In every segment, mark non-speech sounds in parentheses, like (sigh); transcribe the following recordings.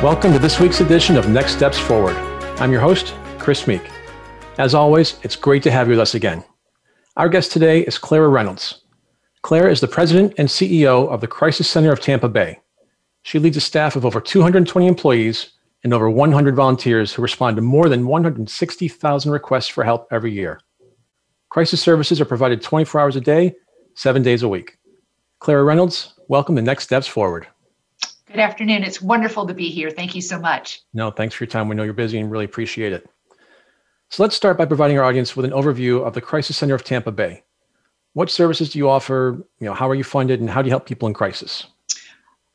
Welcome to this week's edition of Next Steps Forward. I'm your host, Chris Meek. As always, it's great to have you with us again. Our guest today is Clara Reynolds. Clara is the president and CEO of the Crisis Center of Tampa Bay. She leads a staff of over 220 employees and over 100 volunteers who respond to more than 160,000 requests for help every year. Crisis services are provided 24 hours a day, seven days a week. Clara Reynolds, welcome to Next Steps Forward. Good afternoon. It's wonderful to be here. Thank you so much. No, thanks for your time. We know you're busy and really appreciate it. So let's start by providing our audience with an overview of the Crisis Center of Tampa Bay. What services do you offer? You know, how are you funded and how do you help people in crisis?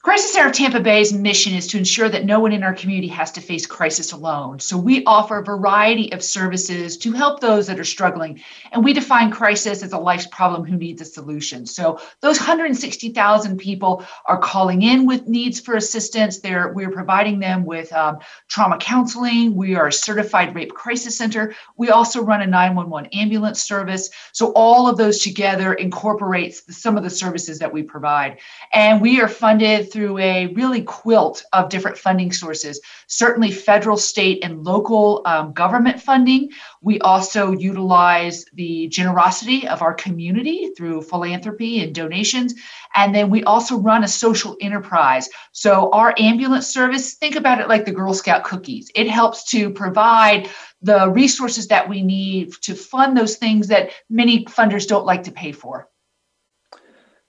Crisis Center of Tampa Bay's mission is to ensure that no one in our community has to face crisis alone. So we offer a variety of services to help those that are struggling. And we define crisis as a life's problem who needs a solution. So those 160,000 people are calling in with needs for assistance. They're, we're providing them with um, trauma counseling. We are a certified rape crisis center. We also run a 911 ambulance service. So all of those together incorporates some of the services that we provide. And we are funded through a really quilt of different funding sources, certainly federal, state, and local um, government funding. We also utilize the generosity of our community through philanthropy and donations. And then we also run a social enterprise. So our ambulance service, think about it like the Girl Scout cookies. It helps to provide the resources that we need to fund those things that many funders don't like to pay for.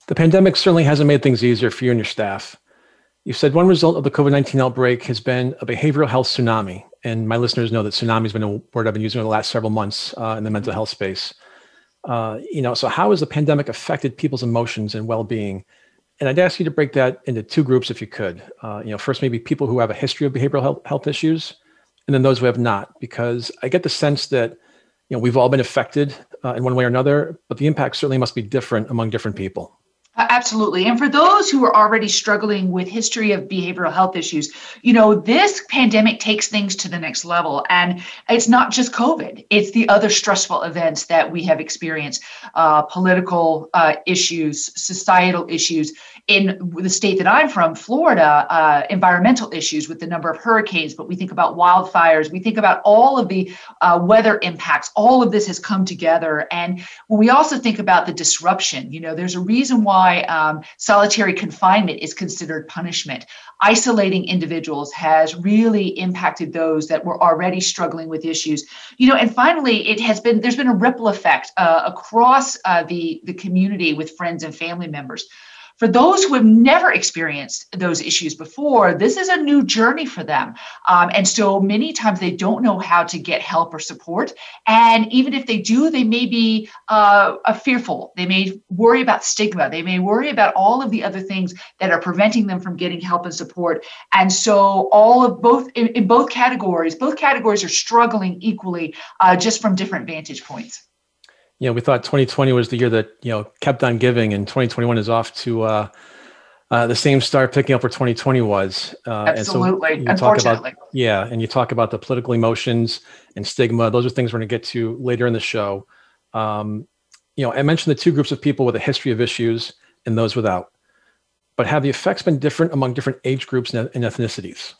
The pandemic certainly hasn't made things easier for you and your staff. You've said one result of the COVID 19 outbreak has been a behavioral health tsunami. And my listeners know that tsunami has been a word I've been using over the last several months uh, in the mental health space. Uh, you know, so how has the pandemic affected people's emotions and well being? And I'd ask you to break that into two groups if you could. Uh, you know, first, maybe people who have a history of behavioral health, health issues, and then those who have not, because I get the sense that, you know, we've all been affected uh, in one way or another, but the impact certainly must be different among different people. Absolutely. And for those who are already struggling with history of behavioral health issues, you know, this pandemic takes things to the next level. And it's not just COVID, it's the other stressful events that we have experienced uh, political uh, issues, societal issues. In the state that I'm from, Florida, uh, environmental issues with the number of hurricanes, but we think about wildfires, we think about all of the uh, weather impacts. All of this has come together. And when we also think about the disruption, you know, there's a reason why why um, solitary confinement is considered punishment. Isolating individuals has really impacted those that were already struggling with issues. You know, and finally, it has been there's been a ripple effect uh, across uh, the the community with friends and family members. For those who have never experienced those issues before, this is a new journey for them. Um, and so many times they don't know how to get help or support. And even if they do, they may be uh, fearful. They may worry about stigma. They may worry about all of the other things that are preventing them from getting help and support. And so all of both in, in both categories, both categories are struggling equally, uh, just from different vantage points you know, we thought 2020 was the year that you know kept on giving, and 2021 is off to uh, uh, the same start picking up where 2020 was. Uh, Absolutely, and so unfortunately. About, yeah, and you talk about the political emotions and stigma. Those are things we're going to get to later in the show. Um, you know, I mentioned the two groups of people with a history of issues and those without. But have the effects been different among different age groups and ethnicities?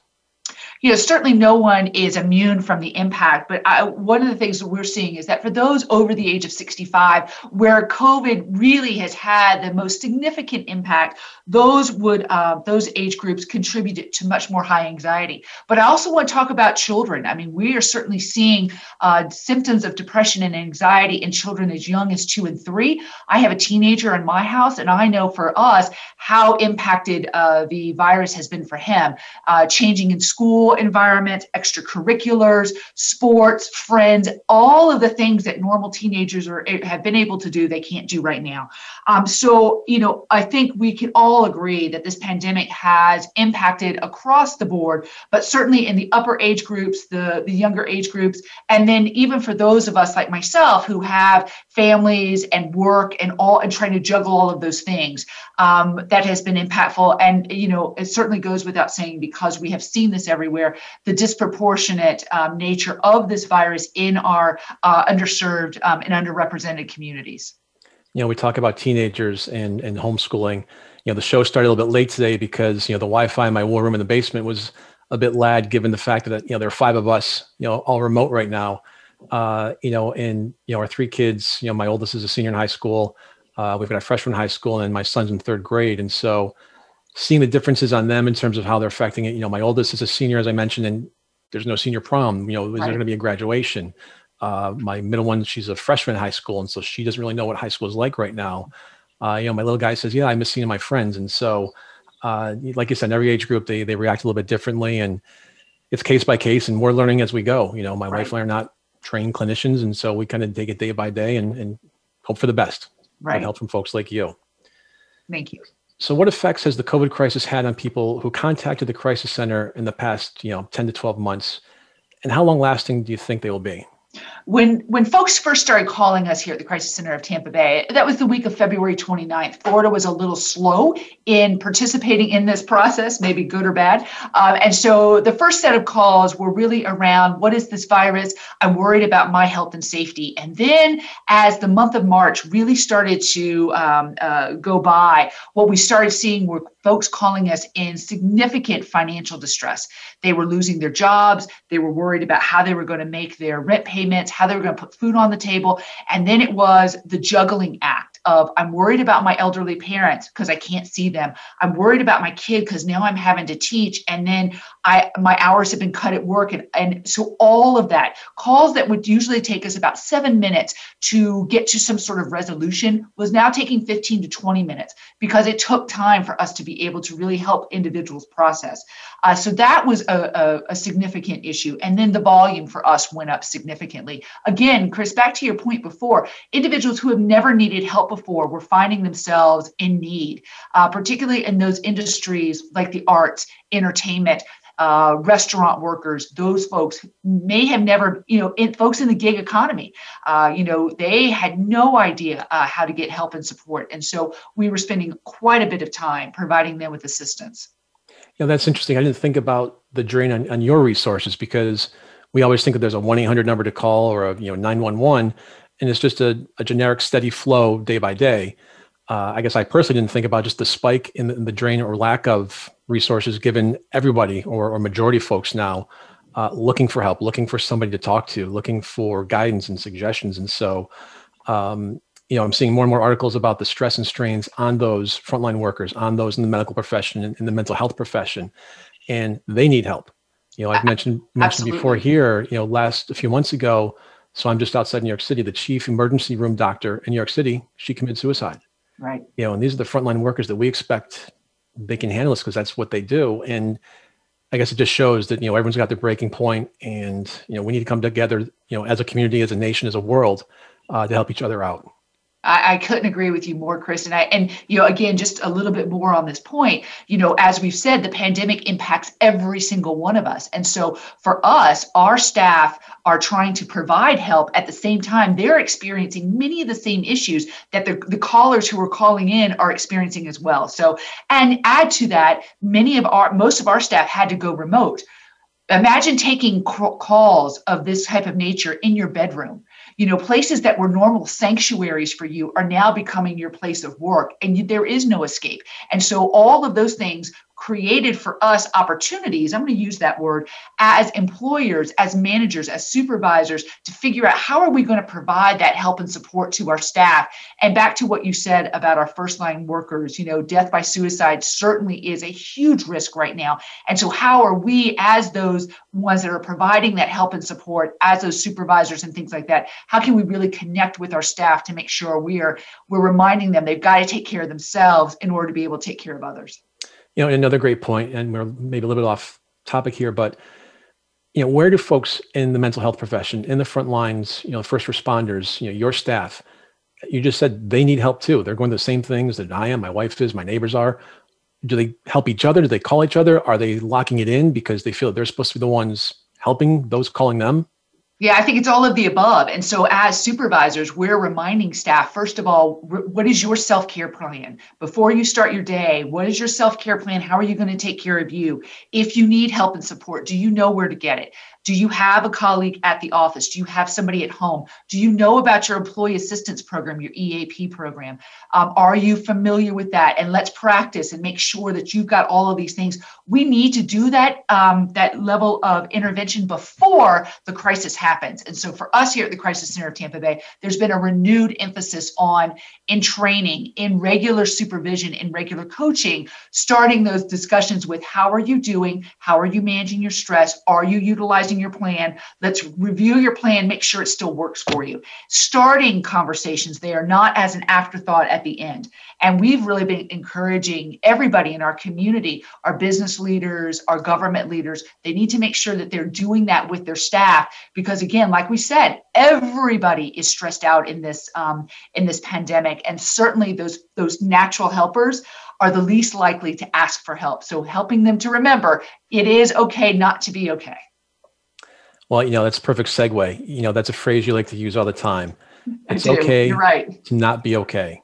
You know, certainly no one is immune from the impact, but I, one of the things that we're seeing is that for those over the age of 65, where COVID really has had the most significant impact, those would uh, those age groups contributed to much more high anxiety. But I also want to talk about children. I mean, we are certainly seeing uh, symptoms of depression and anxiety in children as young as two and three. I have a teenager in my house, and I know for us how impacted uh, the virus has been for him, uh, changing in school school environment, extracurriculars, sports, friends, all of the things that normal teenagers are have been able to do, they can't do right now. Um, so, you know, I think we can all agree that this pandemic has impacted across the board, but certainly in the upper age groups, the, the younger age groups, and then even for those of us like myself who have families and work and all and trying to juggle all of those things, um, that has been impactful. And, you know, it certainly goes without saying because we have seen this everywhere, the disproportionate um, nature of this virus in our uh, underserved um, and underrepresented communities you know, we talk about teenagers and, and homeschooling. You know, the show started a little bit late today because, you know, the Wi-Fi in my war room in the basement was a bit lad given the fact that, you know, there are five of us, you know, all remote right now. Uh, you know, and, you know, our three kids, you know, my oldest is a senior in high school. Uh, we've got a freshman in high school and my son's in third grade. And so seeing the differences on them in terms of how they're affecting it, you know, my oldest is a senior, as I mentioned, and there's no senior prom, you know, is right. there going to be a graduation? Uh, my middle one, she's a freshman in high school, and so she doesn't really know what high school is like right now. Uh, you know, my little guy says, "Yeah, I miss seeing my friends," and so, uh, like you said, every age group they they react a little bit differently, and it's case by case, and we're learning as we go. You know, my right. wife and I are not trained clinicians, and so we kind of take it day by day and, and hope for the best. Right. help from folks like you. Thank you. So, what effects has the COVID crisis had on people who contacted the crisis center in the past, you know, ten to twelve months, and how long lasting do you think they will be? When when folks first started calling us here at the crisis center of tampa bay that was the week of february 29th florida was a little slow in participating in this process maybe good or bad. Um, and so the first set of calls were really around what is this virus? I'm worried about my health and safety. And then as the month of march really started to um, uh, go by what we started seeing were folks calling us in significant financial distress. They were losing their jobs. They were worried about how they were going to make their rent payments how they were going to put food on the table. And then it was the juggling act of I'm worried about my elderly parents because I can't see them. I'm worried about my kid because now I'm having to teach. And then I my hours have been cut at work. And, and so all of that, calls that would usually take us about seven minutes to get to some sort of resolution was now taking 15 to 20 minutes because it took time for us to be able to really help individuals process. Uh, so that was a, a, a significant issue. And then the volume for us went up significantly. Again, Chris, back to your point before, individuals who have never needed help before were finding themselves in need, uh, particularly in those industries like the arts, entertainment, uh, restaurant workers, those folks may have never, you know, in, folks in the gig economy, uh, you know, they had no idea uh, how to get help and support. And so we were spending quite a bit of time providing them with assistance. Yeah, that's interesting. I didn't think about the drain on, on your resources because we always think that there's a 1-800 number to call or a you know 911 and it's just a, a generic steady flow day by day. Uh, i guess i personally didn't think about just the spike in the, in the drain or lack of resources given everybody or, or majority of folks now uh, looking for help looking for somebody to talk to looking for guidance and suggestions. And so um, you know i'm seeing more and more articles about the stress and strains on those frontline workers on those in the medical profession and in the mental health profession and they need help. You know, I've mentioned mentioned before here, you know, last a few months ago. So I'm just outside New York City. The chief emergency room doctor in New York City, she committed suicide. Right. You know, and these are the frontline workers that we expect they can handle this because that's what they do. And I guess it just shows that you know everyone's got their breaking point, and you know we need to come together, you know, as a community, as a nation, as a world, uh, to help each other out. I, I, couldn't agree with you more, Chris. And I and you know, again, just a little bit more on this point. You know, as we've said, the pandemic impacts every single one of us. And so for us, our staff are trying to provide help at the same time they're experiencing many of the same issues that the, the callers who are calling in are experiencing as well. So and add to that, many of our most of our staff had to go remote imagine taking calls of this type of nature in your bedroom you know places that were normal sanctuaries for you are now becoming your place of work and you, there is no escape. And so all of those things created for us opportunities i'm going to use that word as employers as managers as supervisors to figure out how are we going to provide that help and support to our staff. And back to what you said about our first line workers you know death by suicide certainly is a huge risk right now. And so how are we as those ones that are providing that help and support as those supervisors and things like that how can we really connect with our staff to make sure we are we're reminding them they've got to take care of themselves in order to be able to take care of others you know, another great point, and we're maybe a little bit off topic here, but you know, where do folks in the mental health profession, in the front lines, you know, first responders, you know, your staff, you just said they need help too. They're going through the same things that I am, my wife is, my neighbors are. Do they help each other? Do they call each other? Are they locking it in because they feel they're supposed to be the ones helping those calling them? Yeah, I think it's all of the above. And so, as supervisors, we're reminding staff first of all, what is your self care plan? Before you start your day, what is your self care plan? How are you going to take care of you? If you need help and support, do you know where to get it? Do you have a colleague at the office? Do you have somebody at home? Do you know about your employee assistance program, your EAP program? Um, are you familiar with that? And let's practice and make sure that you've got all of these things. We need to do that um, that level of intervention before the crisis happens. And so for us here at the Crisis Center of Tampa Bay, there's been a renewed emphasis on in training, in regular supervision, in regular coaching, starting those discussions with how are you doing? How are you managing your stress? Are you utilizing your plan. Let's review your plan, make sure it still works for you. Starting conversations there, not as an afterthought at the end. And we've really been encouraging everybody in our community, our business leaders, our government leaders, they need to make sure that they're doing that with their staff because again, like we said, everybody is stressed out in this um, in this pandemic, and certainly those those natural helpers are the least likely to ask for help. So helping them to remember it is okay not to be okay. Well, you know, that's a perfect segue. You know, that's a phrase you like to use all the time. It's okay You're right. to not be okay.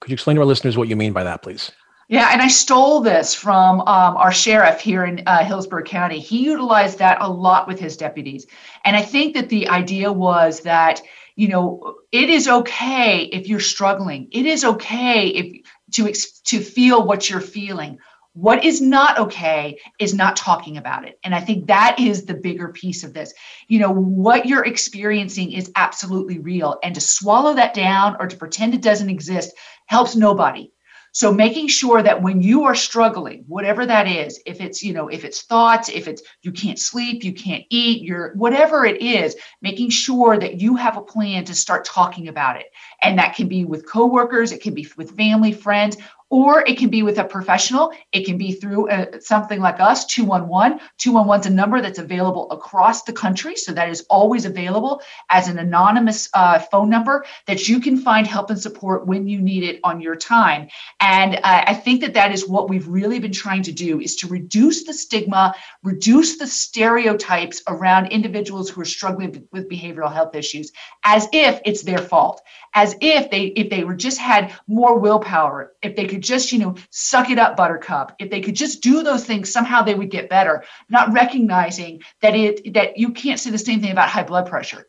Could you explain to our listeners what you mean by that, please? Yeah, and I stole this from um, our sheriff here in uh, Hillsborough County. He utilized that a lot with his deputies. And I think that the idea was that, you know, it is okay if you're struggling. It is okay if to to feel what you're feeling. What is not okay is not talking about it. And I think that is the bigger piece of this. You know, what you're experiencing is absolutely real. And to swallow that down or to pretend it doesn't exist helps nobody. So making sure that when you are struggling, whatever that is, if it's, you know, if it's thoughts, if it's you can't sleep, you can't eat, you're whatever it is, making sure that you have a plan to start talking about it. And that can be with coworkers, it can be with family, friends, or it can be with a professional. It can be through a, uh, something like us, 211. 211 is a number that's available across the country. So that is always available as an anonymous uh, phone number that you can find help and support when you need it on your time. And uh, I think that that is what we've really been trying to do is to reduce the stigma, reduce the stereotypes around individuals who are struggling with behavioral health issues as if it's their fault, as if they if they were just had more willpower, if they could could just, you know, suck it up, buttercup, if they could just do those things, somehow they would get better, not recognizing that it that you can't say the same thing about high blood pressure.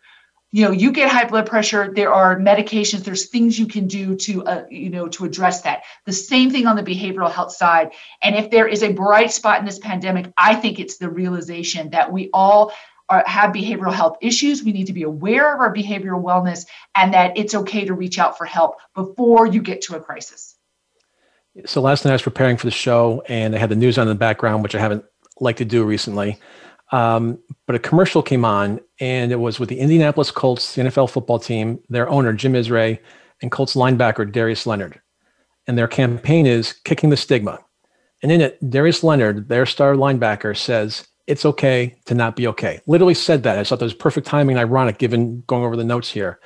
You know you get high blood pressure there are medications there's things you can do to uh, you know to address that. The same thing on the behavioral health side. And if there is a bright spot in this pandemic i think it's the realization that we all have behavioral health issues. We need to be aware of our behavioral wellness and that it's okay to reach out for help before you get to a crisis so last night I was preparing for the show and I had the news on in the background, which I haven't liked to do recently. Um, but a commercial came on and it was with the Indianapolis Colts, the NFL football team, their owner, Jim Irsay, and Colts linebacker, Darius Leonard. And their campaign is kicking the stigma. And in it, Darius Leonard, their star linebacker, says, it's okay to not be okay. Literally said that. I thought that was perfect timing and ironic given going over the notes here.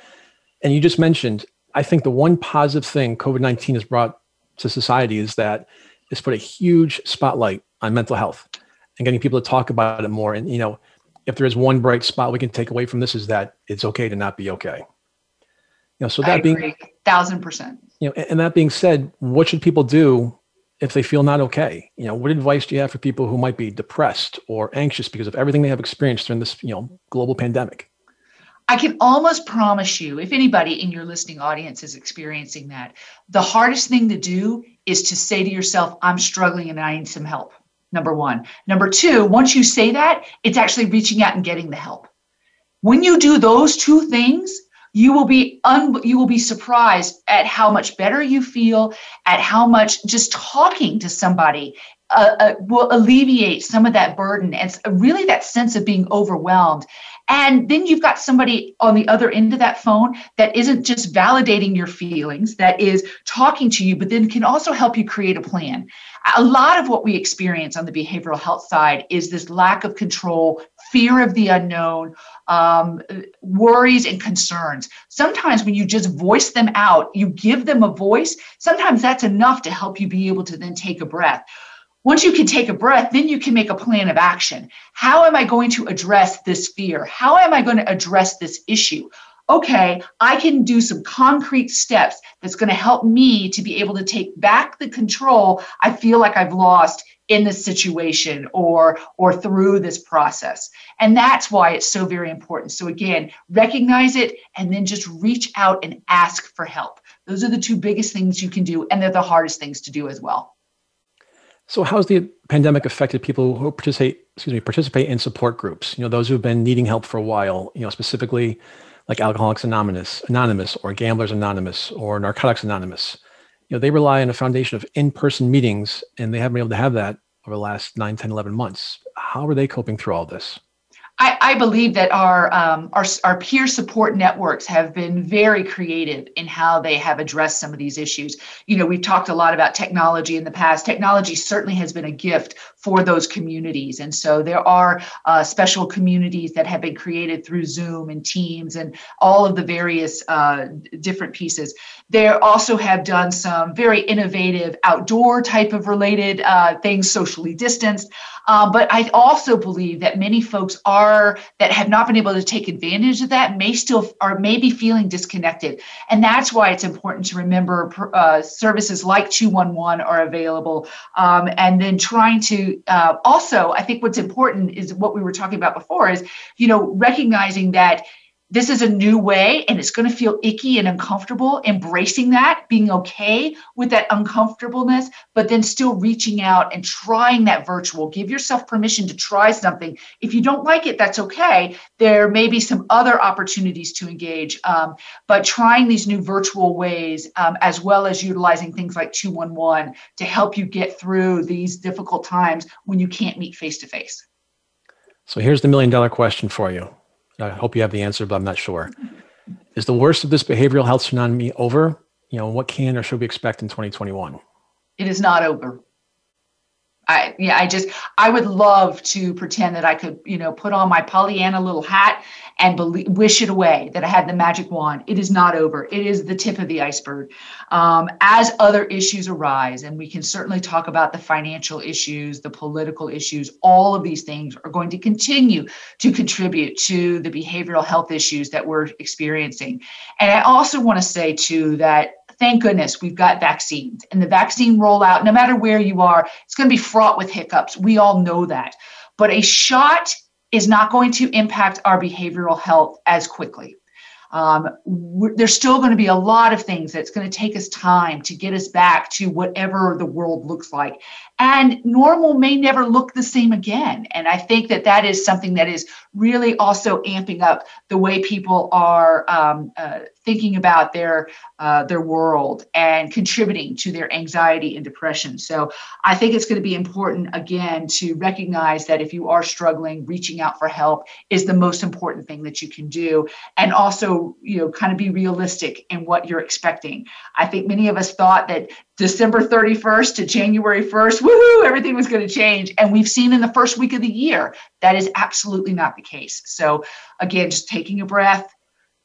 And you just mentioned, I think the one positive thing COVID 19 has brought to society is that it's put a huge spotlight on mental health and getting people to talk about it more. And, you know, if there is one bright spot we can take away from this is that it's okay to not be okay. You know, so that being thousand percent. You know, and that being said, what should people do if they feel not okay? You know, what advice do you have for people who might be depressed or anxious because of everything they have experienced during this, you know, global pandemic? I can almost promise you, if anybody in your listening audience is experiencing that, the hardest thing to do is to say to yourself, I'm struggling and I need some help. Number one. Number two, once you say that, it's actually reaching out and getting the help. When you do those two things, you will be un- you will be surprised at how much better you feel at how much just talking to somebody uh, uh, will alleviate some of that burden and really that sense of being overwhelmed. And then you've got somebody on the other end of that phone that isn't just validating your feelings, that is talking to you, but then can also help you create a plan. A lot of what we experience on the behavioral health side is this lack of control, fear of the unknown, um, worries and concerns. Sometimes when you just voice them out, you give them a voice, sometimes that's enough to help you be able to then take a breath. Once you can take a breath, then you can make a plan of action. How am I going to address this fear? How am I going to address this issue? Okay, I can do some concrete steps that's going to help me to be able to take back the control I feel like I've lost in this situation or or through this process and that's why it's so very important so again recognize it and then just reach out and ask for help those are the two biggest things you can do and they're the hardest things to do as well so, how's the pandemic affected people who participate, excuse me, participate in support groups? You know, those who've been needing help for a while. You know, specifically like Alcoholics Anonymous, Anonymous, or Gamblers Anonymous, or Narcotics Anonymous. You know, they rely on a foundation of in-person meetings, and they haven't been able to have that over the last 9, 10, 11 months. How are they coping through all this? I, I, believe that our, um, our our peer support networks have been very creative in how they have addressed some of these issues. You know, we've talked a lot about technology in the past. Technology certainly has been a gift for those communities, and so there are uh, special communities that have been created through Zoom and Teams and all of the various uh, different pieces. They also have done some very innovative outdoor type of related uh, things, socially distanced. Um, but I also believe that many folks are that have not been able to take advantage of that may still are maybe feeling disconnected, and that's why it's important to remember uh, services like 211 are available, um, and then trying to uh, also I think what's important is what we were talking about before is you know recognizing that this is a new way and it's going to feel icky and uncomfortable embracing that being okay with that uncomfortableness but then still reaching out and trying that virtual. Give yourself permission to try something. If you don't like it that's okay. There may be some other opportunities to engage um, but trying these new virtual ways um, as well as utilizing things like 211 to help you get through these difficult times when you can't meet face to face. So here's the million dollar question for you I hope you have the answer, but I'm not sure. Is the worst of this behavioral health tsunami over? You know, what can or should we expect in 2021? It is not over. I yeah, I just I would love to pretend that I could, you know, put on my Pollyanna little hat and believe, wish it away that I had the magic wand. It is not over. It is the tip of the iceberg. Um, as other issues arise, and we can certainly talk about the financial issues, the political issues, all of these things are going to continue to contribute to the behavioral health issues that we're experiencing. And I also want to say too that thank goodness we've got vaccines and the vaccine rollout, no matter where you are, it's going to be fraught with hiccups. We all know that. But a shot is not going to impact our behavioral health as quickly. Um, there's still going to be a lot of things that's going to take us time to get us back to whatever the world looks like. And normal may never look the same again. And I think that that is something that is really also amping up the way people are um, uh, thinking about their uh, their world and contributing to their anxiety and depression. So I think it's going to be important again to recognize that if you are struggling, reaching out for help is the most important thing that you can do, and also you know kind of be realistic in what you're expecting. I think many of us thought that December 31st to January 1st, woohoo, everything was going to change. And we've seen in the first week of the year that is absolutely not the case. So, again, just taking a breath,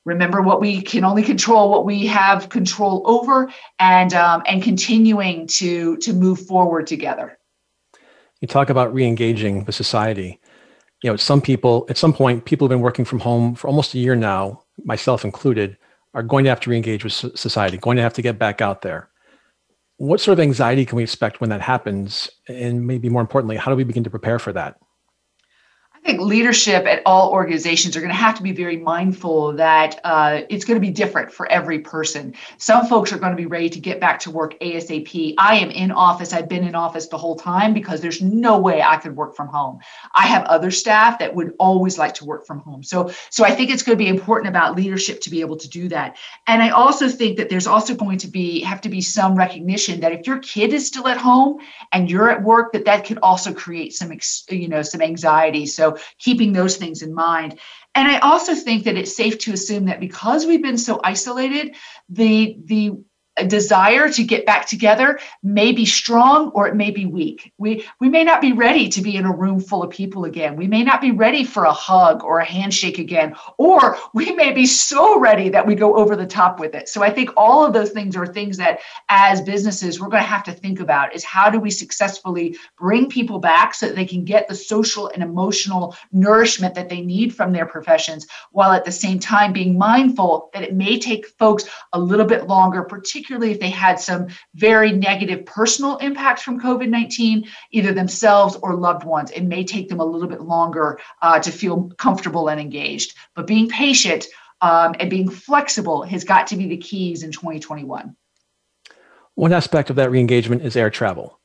remember what we can only control what we have control over and um, and continuing to to move forward together. You talk about re-engaging with society. You know some people at some point people have been working from home for almost a year now myself included are going to have to re-engage with society going to have to get back out there what sort of anxiety can we expect when that happens? And maybe more importantly how do we begin to prepare for that I think leadership at all organizations are going to have to be very mindful that uh, it's going to be different for every person. Some folks are going to be ready to get back to work ASAP. I am in office. I've been in office the whole time because there's no way I could work from home. I have other staff that would always like to work from home. So, so I think it's going to be important about leadership to be able to do that. And I also think that there's also going to be have to be some recognition that if your kid is still at home and you're at work, that that could also create some, you know, some anxiety. So keeping those things in mind. And I also think that it's safe to assume that because we've been so isolated, the the desire to get back together may be strong or it may be weak. We we may not be ready to be in a room full of people again. We may not be ready for a hug or a handshake again, or we may be so ready that we go over the top with it. So I think all of those things are things that as businesses we're going to have to think about is how do we successfully bring people back so that they can get the social and emotional nourishment that they need from their professions while at the same time being mindful that it may take folks a little bit longer particularly particularly if they had some very negative personal impacts from COVID 19, either themselves or loved ones. It may take them a little bit longer uh, to feel comfortable and engaged. But being patient um, and being flexible has got to be the keys in 2021. One aspect of that reengagement is air travel.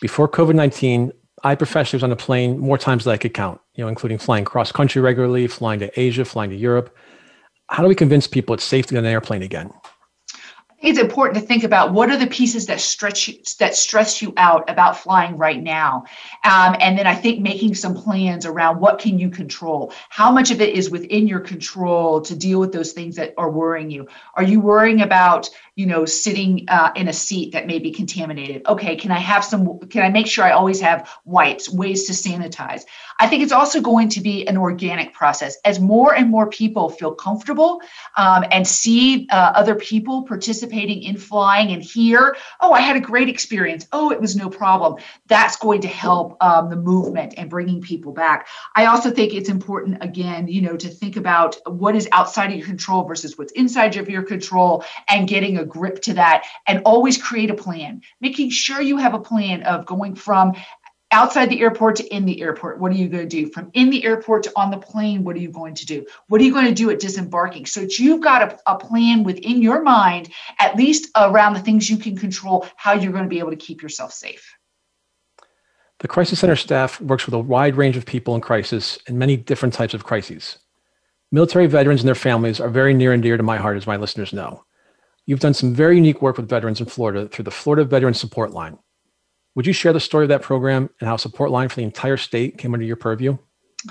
Before COVID 19, I professionally was on a plane more times than I could count, you know, including flying cross country regularly, flying to Asia, flying to Europe. How do we convince people it's safe to get on an airplane again? It's important to think about what are the pieces that stretch you, that stress you out about flying right now. Um, and then i think making some plans around what can you control? How much of it is within your control to deal with those things that are worrying you? Are you worrying about you know sitting uh, in a seat that may be contaminated? Okay can i have some can i make sure i always have wipes ways to sanitize i think it's also going to be an organic process as more and more people feel comfortable um, and see uh, other people participating in flying and hear, oh, I had a great experience. Oh, it was no problem. That's going to help um, the movement and bringing people back. I also think it's important, again, you know, to think about what is outside of your control versus what's inside of your control and getting a grip to that and always create a plan, making sure you have a plan of going from outside the airport to in the airport. What are you going to do? From in the airport to on the plane what are you going to do? What are you going to do at disembarking? So that you've got a, a, plan within your mind at least around the things you can control how you're going to be able to keep yourself safe. The crisis center staff works with a wide range of people in crisis and many different types of crises. Military veterans and their families are very near and dear to my heart as my listeners know. You've done some very unique work with veterans in florida through the florida veteran support line would you share the story of that program and how support line for the entire state came under your purview?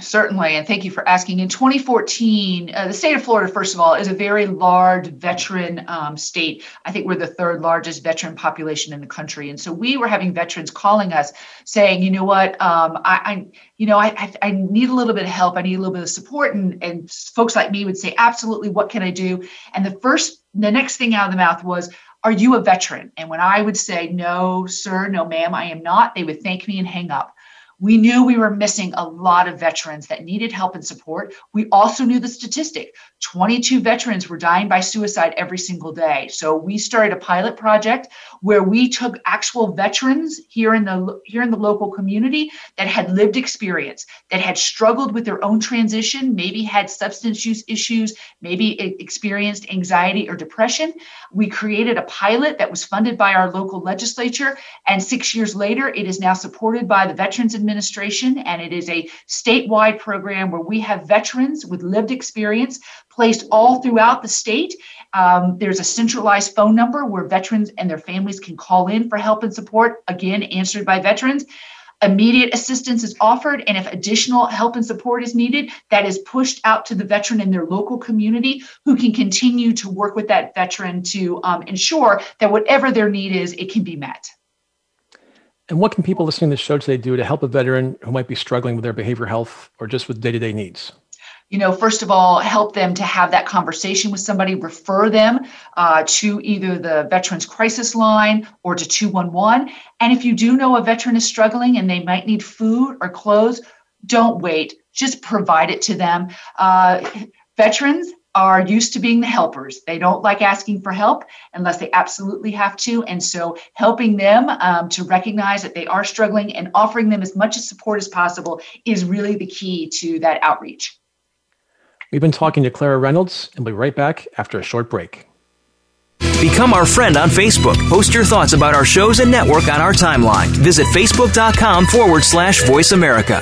Certainly, and thank you for asking. In 2014, uh, the state of Florida, first of all, is a very large veteran um, state. I think we're the third largest veteran population in the country, and so we were having veterans calling us saying, "You know what? Um, I, I, you know, I, I, I, need a little bit of help. I need a little bit of support." And and folks like me would say, "Absolutely, what can I do?" And the first, the next thing out of the mouth was, are you a veteran? And when I would say, No, sir, no, ma'am, I am not, they would thank me and hang up. We knew we were missing a lot of veterans that needed help and support. We also knew the statistic 22 veterans were dying by suicide every single day. So we started a pilot project where we took actual veterans here in the here in the local community that had lived experience, that had struggled with their own transition, maybe had substance use issues, maybe experienced anxiety or depression. We created a pilot that was funded by our local legislature and 6 years later it is now supported by the Veterans Administration and it is a statewide program where we have veterans with lived experience placed all throughout the state. Um, there's a centralized phone number where veterans and their families can call in for help and support, again, answered by veterans. Immediate assistance is offered, and if additional help and support is needed, that is pushed out to the veteran in their local community who can continue to work with that veteran to um, ensure that whatever their need is, it can be met. And what can people listening to the show today do to help a veteran who might be struggling with their behavioral health or just with day to day needs? You know, first of all, help them to have that conversation with somebody, refer them uh, to either the Veterans Crisis Line or to 211. And if you do know a veteran is struggling and they might need food or clothes, don't wait, just provide it to them. Uh, veterans are used to being the helpers. They don't like asking for help unless they absolutely have to. And so, helping them um, to recognize that they are struggling and offering them as much support as possible is really the key to that outreach. We've been talking to Clara Reynolds, and we'll be right back after a short break. Become our friend on Facebook. Post your thoughts about our shows and network on our timeline. Visit facebook.com forward slash voice America.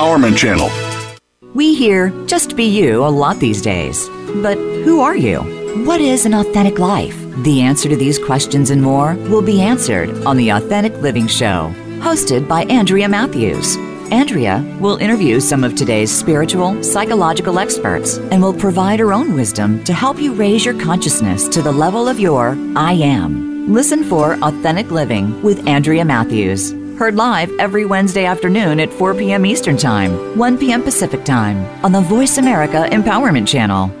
Channel. We hear just be you a lot these days. But who are you? What is an authentic life? The answer to these questions and more will be answered on the Authentic Living Show, hosted by Andrea Matthews. Andrea will interview some of today's spiritual, psychological experts and will provide her own wisdom to help you raise your consciousness to the level of your I am. Listen for Authentic Living with Andrea Matthews. Heard live every Wednesday afternoon at 4 p.m. Eastern Time, 1 p.m. Pacific Time on the Voice America Empowerment Channel.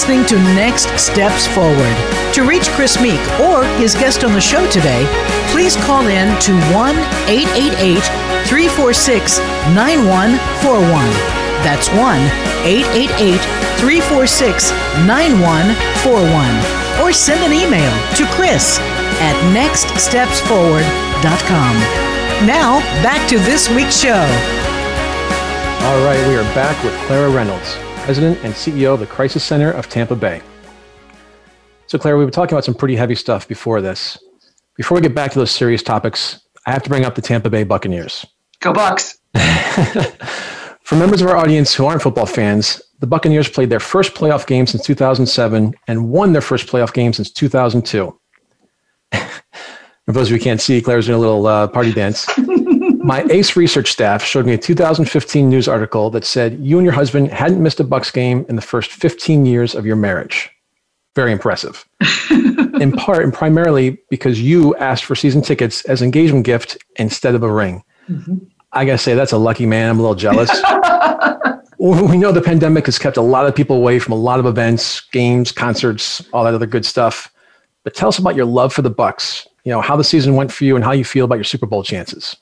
Listening to Next Steps Forward. To reach Chris Meek or his guest on the show today, please call in to 1 888 346 9141. That's 1 888 346 9141. Or send an email to Chris at nextstepsforward.com. Now, back to this week's show. All right, we are back with Clara Reynolds. President and CEO of the Crisis Center of Tampa Bay. So, Claire, we were talking about some pretty heavy stuff before this. Before we get back to those serious topics, I have to bring up the Tampa Bay Buccaneers. Go Bucs! (laughs) For members of our audience who aren't football fans, the Buccaneers played their first playoff game since 2007 and won their first playoff game since 2002. (laughs) For those of you who can't see, Claire's doing a little uh, party dance. (laughs) My ACE research staff showed me a 2015 news article that said you and your husband hadn't missed a Bucs game in the first 15 years of your marriage. Very impressive. (laughs) in part and primarily because you asked for season tickets as engagement gift instead of a ring. Mm-hmm. I gotta say that's a lucky man. I'm a little jealous. (laughs) we know the pandemic has kept a lot of people away from a lot of events, games, concerts, all that other good stuff. But tell us about your love for the Bucs. You know how the season went for you and how you feel about your Super Bowl chances.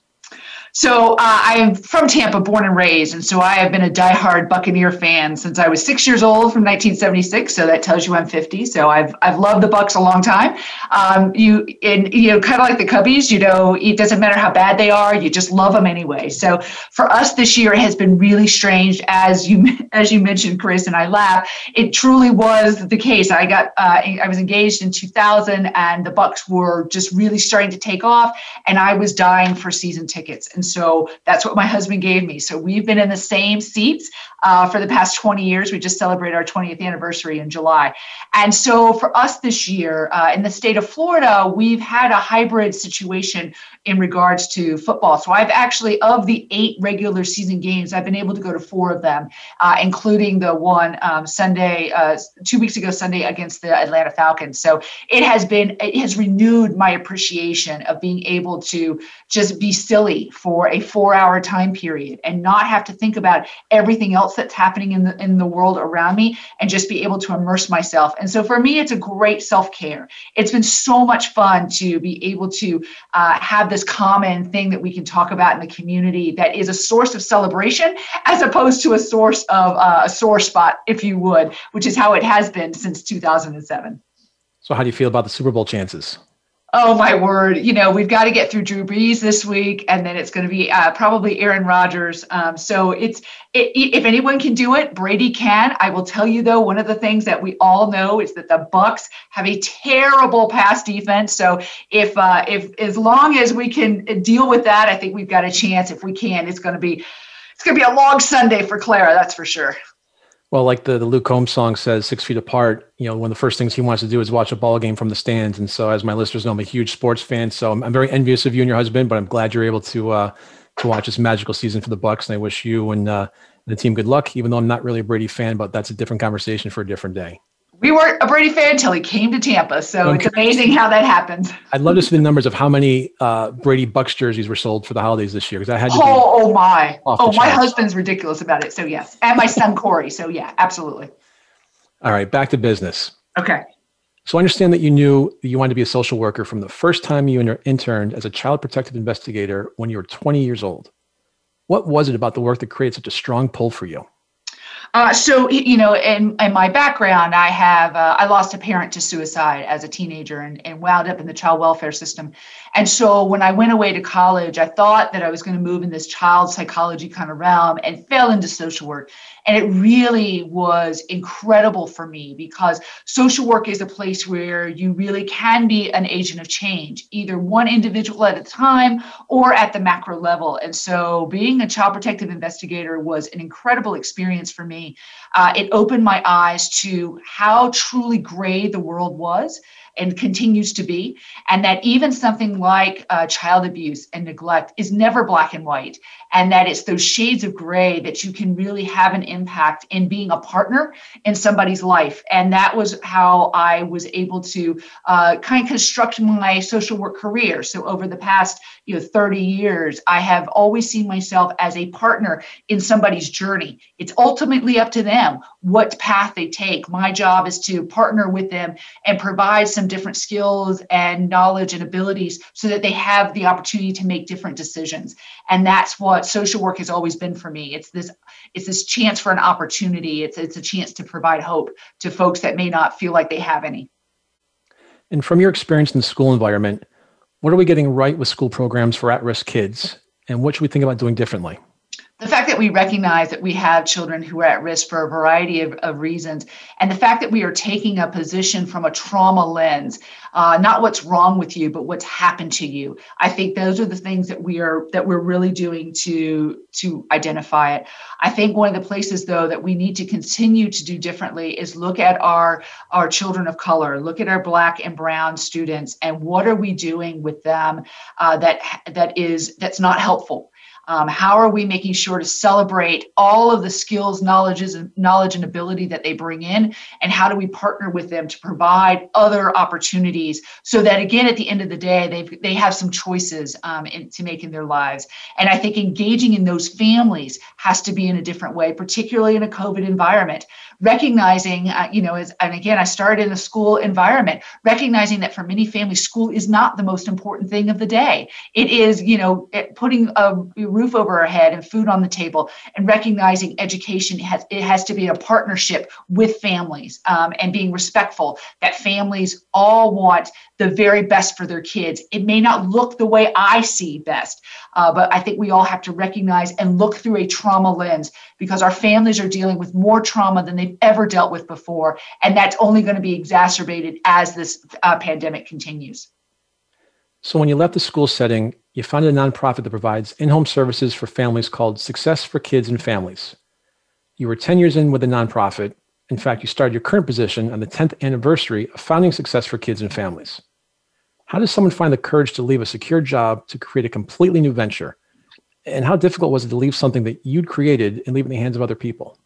So uh, I'm from Tampa, born and raised, and so I have been a diehard Buccaneer fan since I was six years old, from 1976. So that tells you I'm 50. So I've I've loved the Bucs a long time. Um, you and you know, kind of like the Cubbies. You know, it doesn't matter how bad they are, you just love them anyway. So for us this year, it has been really strange, as you (laughs) as you mentioned, Chris, and I laugh. It truly was the case. I got uh, I was engaged in 2000, and the Bucs were just really starting to take off, and I was dying for season tickets. And so that's what my husband gave me. So we've been in the same seats uh, for the past 20 years. We just celebrated our 20th anniversary in July. And so for us this year uh, in the state of Florida, we've had a hybrid situation in regards to football. So I've actually, of the eight regular season games, I've been able to go to four of them, uh, including the one um, Sunday, uh, two weeks ago Sunday against the Atlanta Falcons. So it has been, it has renewed my appreciation of being able to just be silly for a four hour time period and not have to think about everything else that's happening in the, in the world around me and just be able to immerse myself. And so for me, it's a great self care. It's been so much fun to be able to uh, have this common thing that we can talk about in the community that is a source of celebration as opposed to a source of uh, a sore spot, if you would, which is how it has been since 2007. So, how do you feel about the Super Bowl chances? Oh my word! You know we've got to get through Drew Brees this week, and then it's going to be uh, probably Aaron Rodgers. Um, so it's it, if anyone can do it, Brady can. I will tell you though, one of the things that we all know is that the Bucs have a terrible pass defense. So if uh, if as long as we can deal with that, I think we've got a chance. If we can, it's going to be it's going to be a long Sunday for Clara. That's for sure. Well, like the, the Luke Combs song says, six feet apart, you know, one of the first things he wants to do is watch a ball game from the stands. And so, as my listeners know, I'm a huge sports fan. So I'm, I'm very envious of you and your husband, but I'm glad you're able to, uh, to watch this magical season for the Bucs. And I wish you and uh, the team good luck, even though I'm not really a Brady fan, but that's a different conversation for a different day we weren't a Brady fan until he came to Tampa. So okay. it's amazing how that happens. I'd love to see the numbers of how many uh, Brady Bucs jerseys were sold for the holidays this year because I had to. Oh, oh my! Oh, my husband's ridiculous about it. So yes, and my son Corey. So yeah, absolutely. All right, back to business. Okay. So I understand that you knew that you wanted to be a social worker from the first time you interned as a child protective investigator when you were 20 years old. What was it about the work that created such a strong pull for you? Uh, so you know, in, in my background, I have uh, I lost a parent to suicide as a teenager and, and wound up in the child welfare system. And so when I went away to college, I thought that I was going to move in this child psychology kind of realm and fell into social work. And it really was incredible for me because social work is a place where you really can be an agent of change, either one individual at a time or at the macro level. And so being a child protective investigator was an incredible experience for me. Uh, it opened my eyes to how truly gray the world was and continues to be, and that even something like uh, child abuse and neglect is never black and white, and that it's those shades of gray that you can really have an impact in being a partner in somebody's life. And that was how I was able to uh, kind of construct my social work career. So over the past you know 30 years, I have always seen myself as a partner in somebody's journey. It's ultimately up to them what path they take. My job is to partner with them and provide some different skills and knowledge and abilities so that they have the opportunity to make different decisions and that's what social work has always been for me. It's this it's this chance for an opportunity. It's it's a chance to provide hope to folks that may not feel like they have any. And from your experience in the school environment what are we getting right with school programs for at-risk kids? And what should we think about doing differently the fact that we recognize that we have children who are at risk for a variety of, of reasons, and the fact that we are taking a position from a trauma lens, uh, not what's wrong with you, but what's happened to you. I think those are the things that we are that we're really doing to to identify it. I think one of the places though that we need to continue to do differently is look at our our children of color, look at our black and brown students, and what are we doing with them uh, that that is that's not helpful um, how are we making sure to celebrate all of the skills, knowledges, and knowledge and ability that they bring in, and how do we partner with them to provide other opportunities so that again, at the end of the day, they they have some choices um, in, to make in their lives. And I think engaging in those families has to be in a different way, particularly in a COVID environment recognizing, uh, you know, as, and again, I started in a school environment, recognizing that for many families, school is not the most important thing of the day. It is, you know, putting a roof over our head and food on the table, and recognizing education has it has to be a partnership with families um, and being respectful that families all want the very best for their kids. It may not look the way I see best, uh, but I think we all have to recognize and look through a trauma lens because our families are dealing with more trauma than they've ever dealt with before. And that's only going to be exacerbated as this uh, pandemic continues. So when you left the school setting, you founded a nonprofit that provides in-home services for families called Success for Kids and Families. You were 10 years in with the nonprofit. In fact, you started your current position on the 10th anniversary of founding Success for Kids and Families. How does someone find the courage to leave a secure job to create a completely new venture? And how difficult was it to leave something that you'd created and leave it in the hands of other people?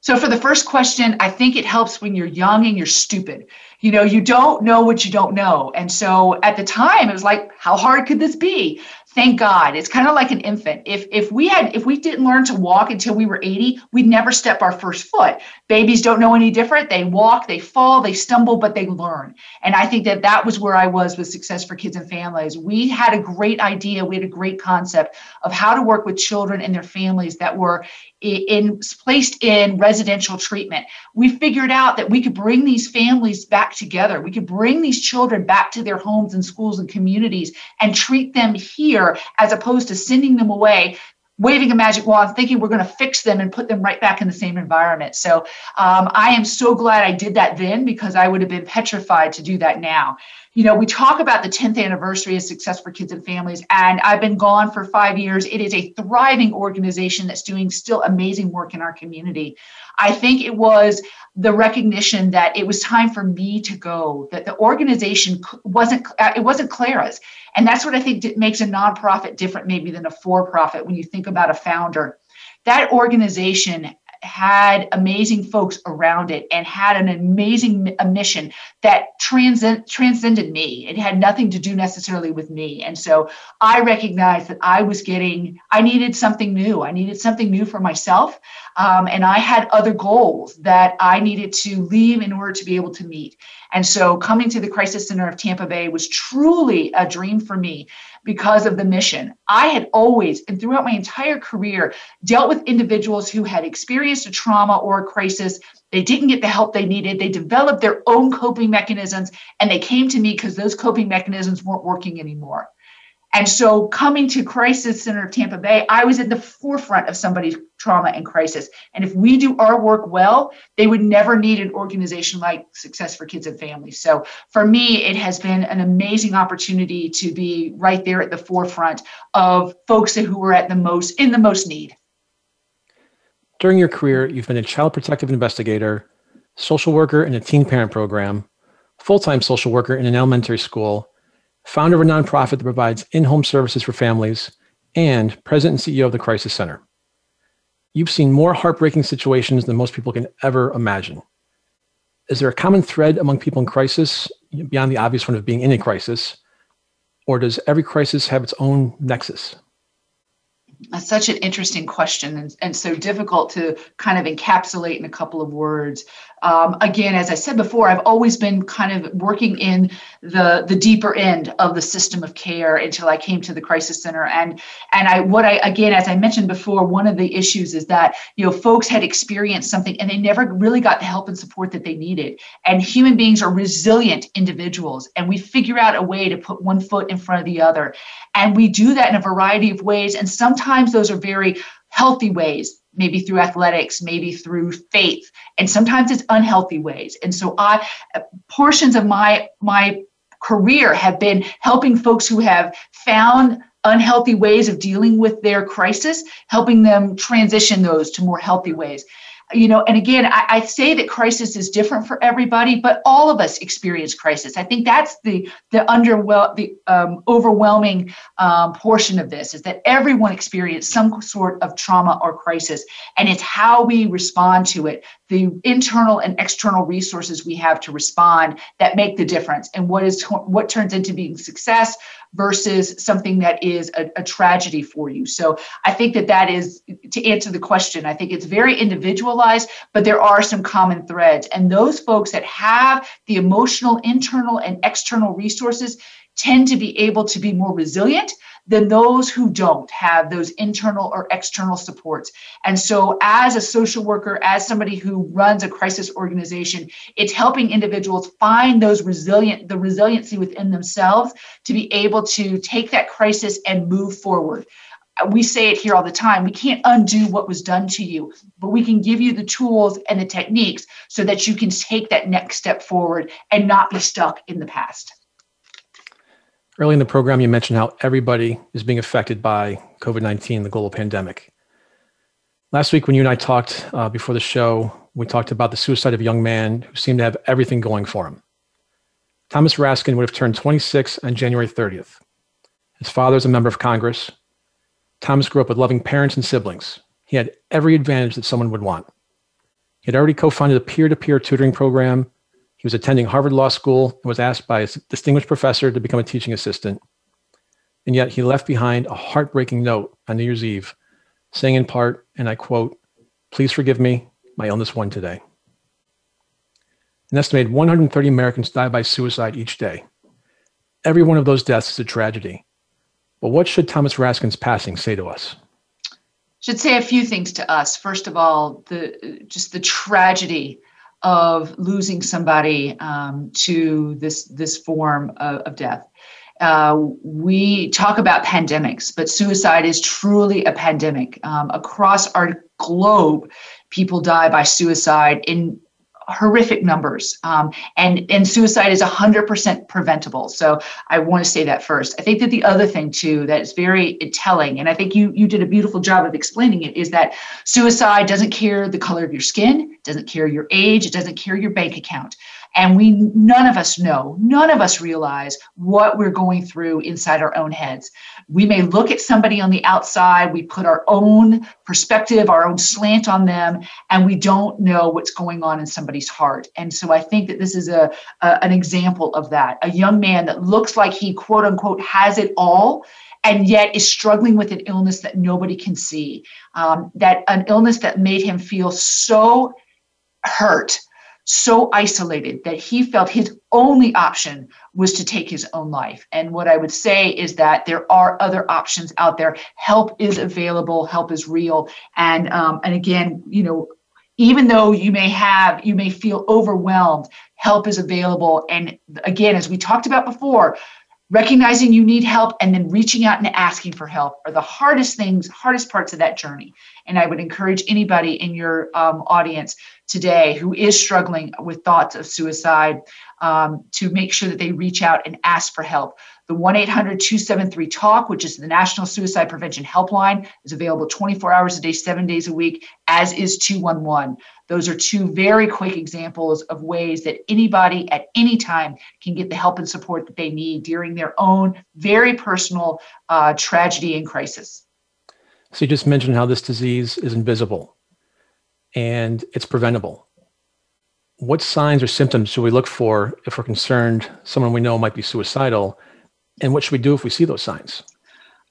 So, for the first question, I think it helps when you're young and you're stupid. You know, you don't know what you don't know. And so at the time, it was like, how hard could this be? thank god. It's kind of like an infant. If if we had if we didn't learn to walk until we were 80 we'd never step our first foot. Babies don't know any different. They walk they fall they stumble but they learn. And i think that that was where i was with success for kids and families. We had a great idea. We had a great concept of how to work with children and their families that were in placed in residential treatment. We figured out that we could bring these families back together. We could bring these children back to their homes and schools and communities and treat them here as opposed to sending them away waving a magic wand thinking we're going to fix them and put them right back in the same environment. So um, i am so glad i did that then because i would have been petrified to do that now you know, we talk about the 10th anniversary of Success for Kids and Families, and I've been gone for five years. It is a thriving organization that's doing still amazing work in our community. I think it was the recognition that it was time for me to go, that the organization wasn't, uh, it wasn't Clara's. And that's what I think makes a nonprofit different maybe than a for profit when you think about a founder. That organization had amazing folks around it and had an amazing a mission that transcend, transcended me. It had nothing to do necessarily with me. And so I recognized that I was getting, I needed something new. I needed something new for myself. Um, and I had other goals that I needed to leave in order to be able to meet. And so coming to the Crisis Center of Tampa Bay was truly a dream for me because of the mission. I had always, and throughout my entire career, dealt with individuals who had experienced a trauma or a crisis. They didn't get the help they needed. They developed their own coping mechanisms, and they came to me because those coping mechanisms weren't working anymore. And so, coming to Crisis Center of Tampa Bay, I was at the forefront of somebody's trauma and crisis. And if we do our work well, they would never need an organization like Success for Kids and Families. So, for me, it has been an amazing opportunity to be right there at the forefront of folks who are at the most in the most need. During your career, you've been a child protective investigator, social worker in a teen parent program, full time social worker in an elementary school founder of a nonprofit that provides in home services for families, and president and CEO of the Crisis Center. You've seen more heartbreaking situations than most people can ever imagine. Is there a common thread among people in crisis beyond the obvious one of being in a crisis? Or does every crisis have its own nexus? That's such an interesting question and, and so difficult to kind of encapsulate in a couple of words. Um, again, as I said before, I've always been kind of working in the the deeper end of the system of care until I came to the crisis center. And and I what I again, as I mentioned before, one of the issues is that you know folks had experienced something and they never really got the help and support that they needed. And human beings are resilient individuals, and we figure out a way to put one foot in front of the other. And we do that in a variety of ways. And sometimes those are very healthy ways maybe through athletics maybe through faith and sometimes it's unhealthy ways. And so i uh, portions of my my career have been helping folks who have found unhealthy ways of dealing with their crisis helping them transition those to more healthy ways you know and again I, I, say that crisis is different for everybody but all of us experience crisis. I think that's the the underwell the um, overwhelming um, portion of this is that everyone experiences some sort of trauma or crisis and it's how we respond to it the internal and external resources we have to respond that make the difference and what is what turns into being success versus something that is a, a, tragedy for you. So I think that that is to answer the question. I think it's very individualized, but there are some common threads. And those folks that have the emotional, internal, and external resources tend to be able to be more resilient than those who don't have those internal or external supports. And so, as a social worker, as somebody who runs a crisis organization, it's helping individuals find those resilient, the resiliency within themselves to be able to take that crisis and move forward we say it here all the time we can't undo what was done to you but we can give you the tools and the techniques so that you can take that next step forward and not be stuck in the past Early in the program, you mentioned how everybody is being affected by COVID 19, the global pandemic. Last week, when you and I talked uh, before the show, we talked about the suicide of a young man who seemed to have everything going for him. Thomas Raskin would have turned 26 on January 30th. His father is a member of Congress. Thomas grew up with loving parents and siblings. He had every advantage that someone would want. He had already co founded a peer to peer tutoring program. He was attending Harvard Law School and was asked by a distinguished professor to become a teaching assistant. And yet he left behind a heartbreaking note on New Year's Eve, saying in part, and I quote, Please forgive me, my illness won today. An estimated 130 Americans die by suicide each day. Every one of those deaths is a tragedy. But what should Thomas Raskin's passing say to us? Should say a few things to us. First of all, the just the tragedy of losing somebody um, to this this form of, of death. Uh, we talk about pandemics, but suicide is truly a pandemic. Um, across our globe, people die by suicide in horrific numbers. Um, and and suicide is 100% preventable. So i want to say that first. I think that the other thing too that is very telling and i think you you did a beautiful job of explaining it is that suicide doesn't care the color of your skin doesn't care your age it doesn't care your bank account and we none of us know none of us realize what we're going through inside our own heads. We may look at somebody on the outside we put our own perspective our own slant on them and we don't know what's going on in somebody's heart. And so i think that this is a, a an example of that a young man that looks like he quote unquote has it all and yet is struggling with an illness that nobody can see. Um, that an illness that made him feel so hurt so isolated that he felt his only option was to take his own life. And what I would say is that there are other options out there. Help is available. Help is real. And um, and again, you know, even though you may have you may feel overwhelmed, help is available. And again, as we talked about before, recognizing you need help and then reaching out and asking for help are the hardest things hardest parts of that journey and i would encourage anybody in your um, audience today who is struggling with thoughts of suicide um, to make sure that they reach out and ask for help. The 1-800-273-talk which is the national suicide prevention helpline is available 24 hours a day seven days a week as is 211 those are two very quick examples of ways that anybody at any time can get the help and support that they need during their own very personal uh, tragedy and crisis. So, you just mentioned how this disease is invisible and it's preventable. What signs or symptoms should we look for if we're concerned someone we know might be suicidal? And what should we do if we see those signs?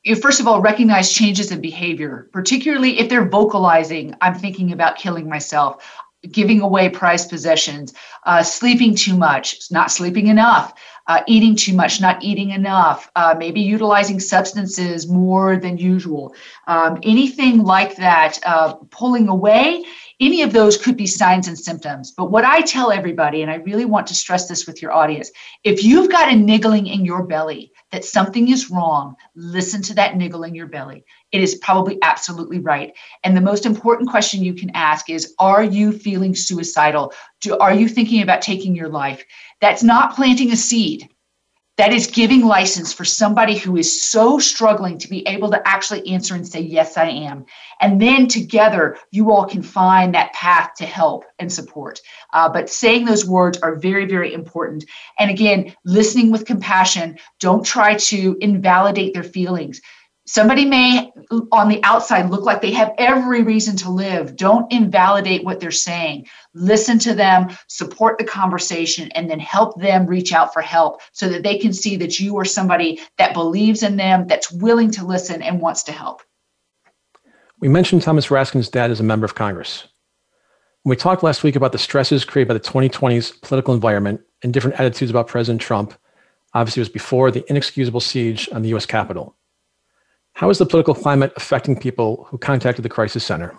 you first of all recognize changes in behavior, particularly if they're vocalizing, I'm thinking about killing myself, giving away prized possessions, uh, sleeping too much, not sleeping enough, uh, eating too much, not eating enough, uh, maybe utilizing substances more than usual. Um, anything like that, uh, pulling away, any of those could be signs and symptoms. But what I tell everybody, and I really want to stress this with your audience if you've got a niggling in your belly, that something is wrong, listen to that niggle in your belly. It is probably absolutely right. And the most important question you can ask is Are you feeling suicidal? Do, are you thinking about taking your life? That's not planting a seed that is giving license for somebody who is so struggling to be able to actually answer and say, Yes, I am. And then together, you all can find that path to help and support. Uh, but saying those words are very, very important. And again, listening with compassion, don't try to invalidate their feelings. Somebody may, on the outside, look like they have every reason to live. Don't invalidate what they're saying. Listen to them, support the conversation, and then help them reach out for help so that they can see that you are somebody that believes in them, that's willing to listen, and wants to help. We mentioned Thomas Raskin's dad as a member of Congress. We talked last week about the stresses created by the 2020s political environment and different attitudes about President Trump, obviously it was before the inexcusable siege on the US Capitol. How is the political climate affecting people who contacted the Crisis Center?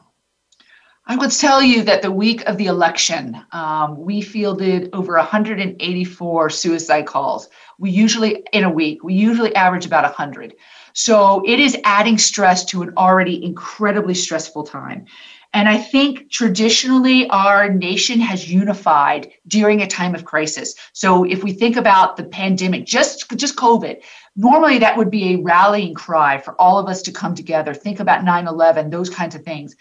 I would tell you that the week of the election, um, we fielded over 184 suicide calls. We usually, in a week, we usually average about 100. So it is adding stress to an already incredibly stressful time. And I think traditionally our nation has unified during a time of crisis. So if we think about the pandemic, just, just COVID, normally that would be a rallying cry for all of us to come together, think about 9 11, those kinds of things.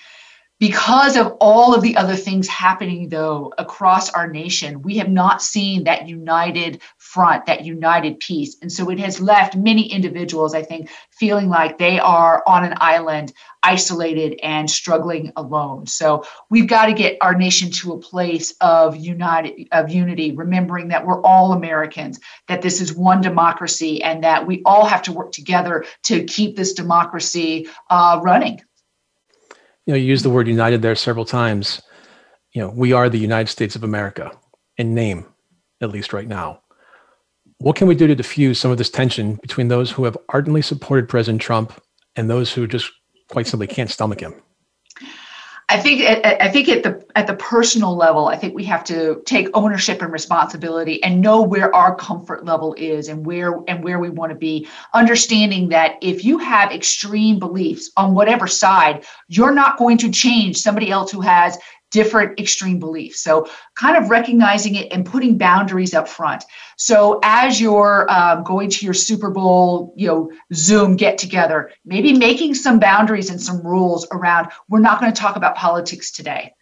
Because of all of the other things happening, though, across our nation, we have not seen that united front, that united peace. And so it has left many individuals, I think, feeling like they are on an island, isolated and struggling alone. So we've got to get our nation to a place of united of unity, remembering that we're all Americans, that this is one democracy, and that we all have to work together to keep this democracy uh, running you know, you use the word united there several times. You know, we are the United States of America in name, at least right now. What can we do to diffuse some of this tension between those who have ardently supported President Trump and those who just quite simply can't stomach him? I think I think at the at the personal level, I think we have to take ownership and responsibility and know where our comfort level is and where and where we want to be. Understanding that if you have extreme beliefs on whatever side, you're not going to change somebody else who has different extreme beliefs. So, kind of recognizing it and putting boundaries up front. So, as you're um, going to your Super Bowl, you know, Zoom get together, maybe making some boundaries and some rules around we're not going to talk about politics today.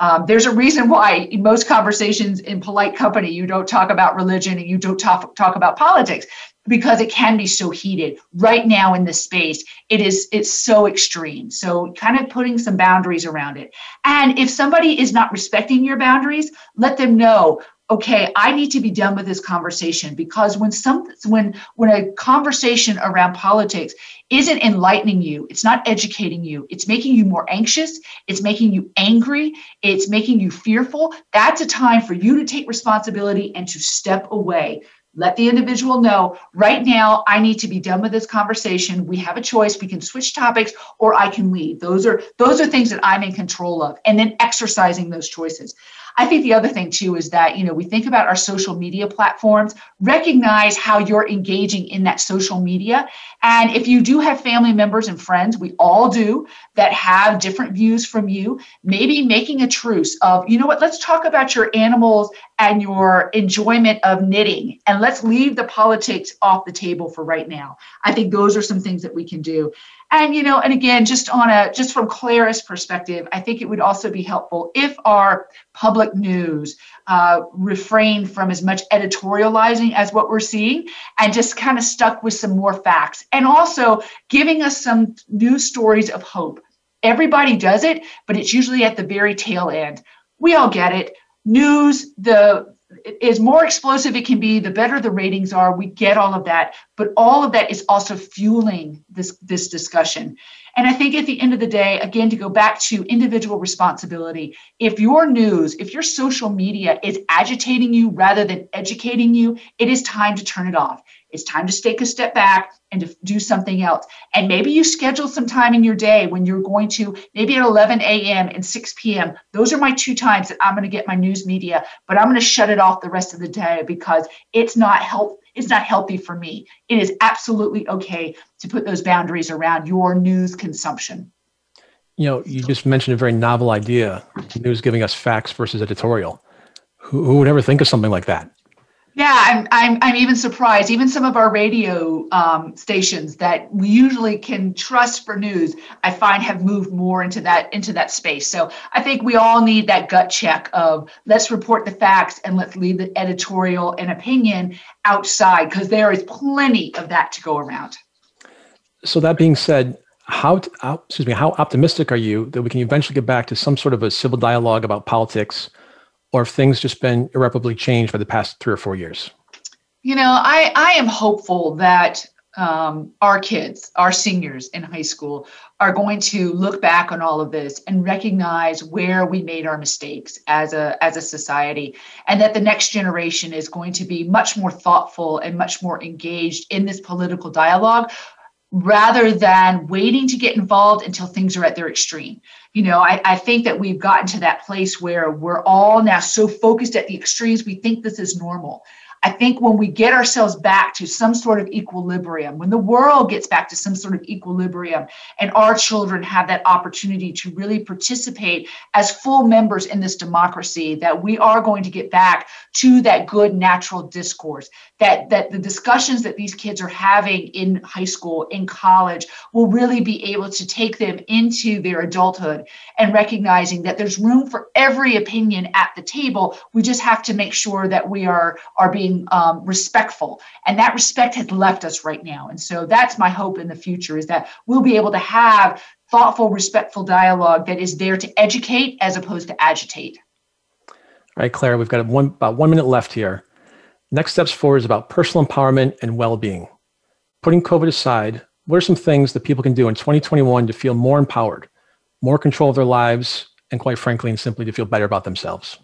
Um, there's a reason why in most conversations in polite company you don't talk about religion and you don't talk talk about politics because it can be so heated. Right now in this space it is it's so extreme. So kind of putting some boundaries around it. And if somebody is not respecting your boundaries let them know okay i need to be done with this conversation because when some when when a conversation around politics isn't enlightening you it's not educating you it's making you more anxious it's making you angry it's making you fearful that's a time for you to take responsibility and to step away let the individual know right now i need to be done with this conversation. We have a choice. We can switch topics or i can leave. Those are those are things that i'm in control of. And then exercising those choices I think the other thing too is that, you know, we think about our social media platforms, recognize how you're engaging in that social media. And if you do have family members and friends, we all do, that have different views from you, maybe making a truce of, you know what, let's talk about your animals and your enjoyment of knitting and let's leave the politics off the table for right now. I think those are some things that we can do and you know and again just on a just from clara's perspective i think it would also be helpful if our public news uh, refrained from as much editorializing as what we're seeing and just kind of stuck with some more facts. And also giving us some news stories of hope. Everybody does it but it's usually at the very tail end. We all get it. News the is more explosive it can be the better the ratings are we get all of that but all of that is also fueling this this discussion. And i think at the end of the day again to go back to individual responsibility if your news if your social media is agitating you rather than educating you it is time to turn it off it's time to take a step back and to do something else. And maybe you schedule some time in your day when you're going to, maybe at 11 a.m. and 6 p.m. Those are my two times that I'm going to get my news media, but I'm going to shut it off the rest of the day because it's not help. It's not healthy for me. It is absolutely okay to put those boundaries around your news consumption. You know, you just mentioned a very novel idea news giving us facts versus editorial. Who, who would ever think of something like that? Yeah, I'm, I'm, I'm even surprised. Even some of our radio um, stations that we usually can trust for news, I find have moved more into that into that space. So I think we all need that gut check of let's report the facts and let's leave the editorial and opinion outside because there is plenty of that to go around. So that being said, how, how excuse me, how optimistic are you that we can eventually get back to some sort of a civil dialogue about politics? Or have things just been irreparably changed for the past three or four years? You know, I, I am hopeful that um, our kids, our seniors in high school, are going to look back on all of this and recognize where we made our mistakes as a as a society, and that the next generation is going to be much more thoughtful and much more engaged in this political dialogue rather than waiting to get involved until things are at their extreme. You know, I, I think that we've gotten to that place where we're all now so focused at the extremes, we think this is normal. I think when we get ourselves back to some sort of equilibrium, when the world gets back to some sort of equilibrium, and our children have that opportunity to really participate as full members in this democracy, that we are going to get back to that good natural discourse, that, that the discussions that these kids are having in high school, in college, will really be able to take them into their adulthood and recognizing that there's room for every opinion at the table. We just have to make sure that we are, are being um, respectful. And that respect has left us right now. And so that's my hope in the future is that we'll be able to have thoughtful, respectful dialogue that is there to educate as opposed to agitate. All right, Claire, we've got one, about one minute left here. Next steps forward is about personal empowerment and well being. Putting COVID aside, what are some things that people can do in 2021 to feel more empowered, more control of their lives, and quite frankly, and simply to feel better about themselves?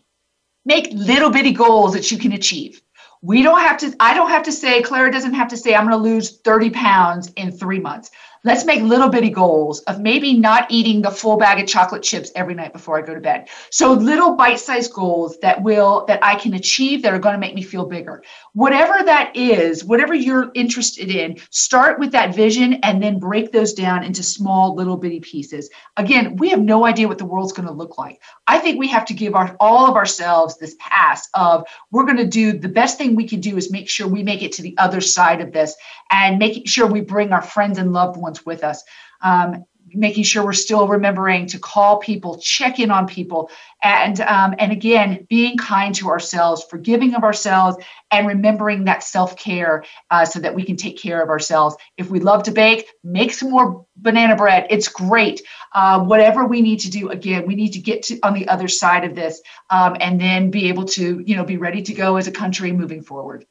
Make little bitty goals that you can achieve. We don't have to, I don't have to say, Clara doesn't have to say, I'm going to lose 30 pounds in three months let's make little bitty goals of maybe not eating the full bag of chocolate chips every night before I go to bed. So little bite-sized goals that will that I can achieve that are going to make me feel bigger. Whatever that is, whatever you're interested in, start with that vision and then break those down into small little bitty pieces. Again, we have no idea what the world's going to look like. I think we have to give our all of ourselves this pass of we're going to do the best thing we can do is make sure we make it to the other side of this and making sure we bring our friends and loved ones with us. Um, making sure we're still remembering to call people, check in on people, and um, and again, being kind to ourselves, forgiving of ourselves, and remembering that self care uh, so that we can take care of ourselves. If we love to bake, make some more banana bread. It's great. Uh, whatever we need to do, again, we need to get to on the other side of this, um, and then be able to you know be ready to go as a country moving forward.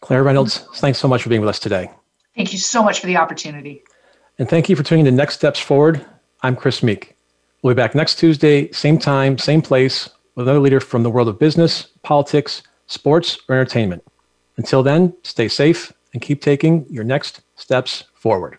Claire Reynolds, thanks so much for being with us today. Thank you so much for the opportunity. And thank you for tuning in to Next Steps Forward. I'm Chris Meek. We'll be back next Tuesday, same time, same place, with another leader from the world of business, politics, sports, or entertainment. Until then, stay safe and keep taking your next steps forward.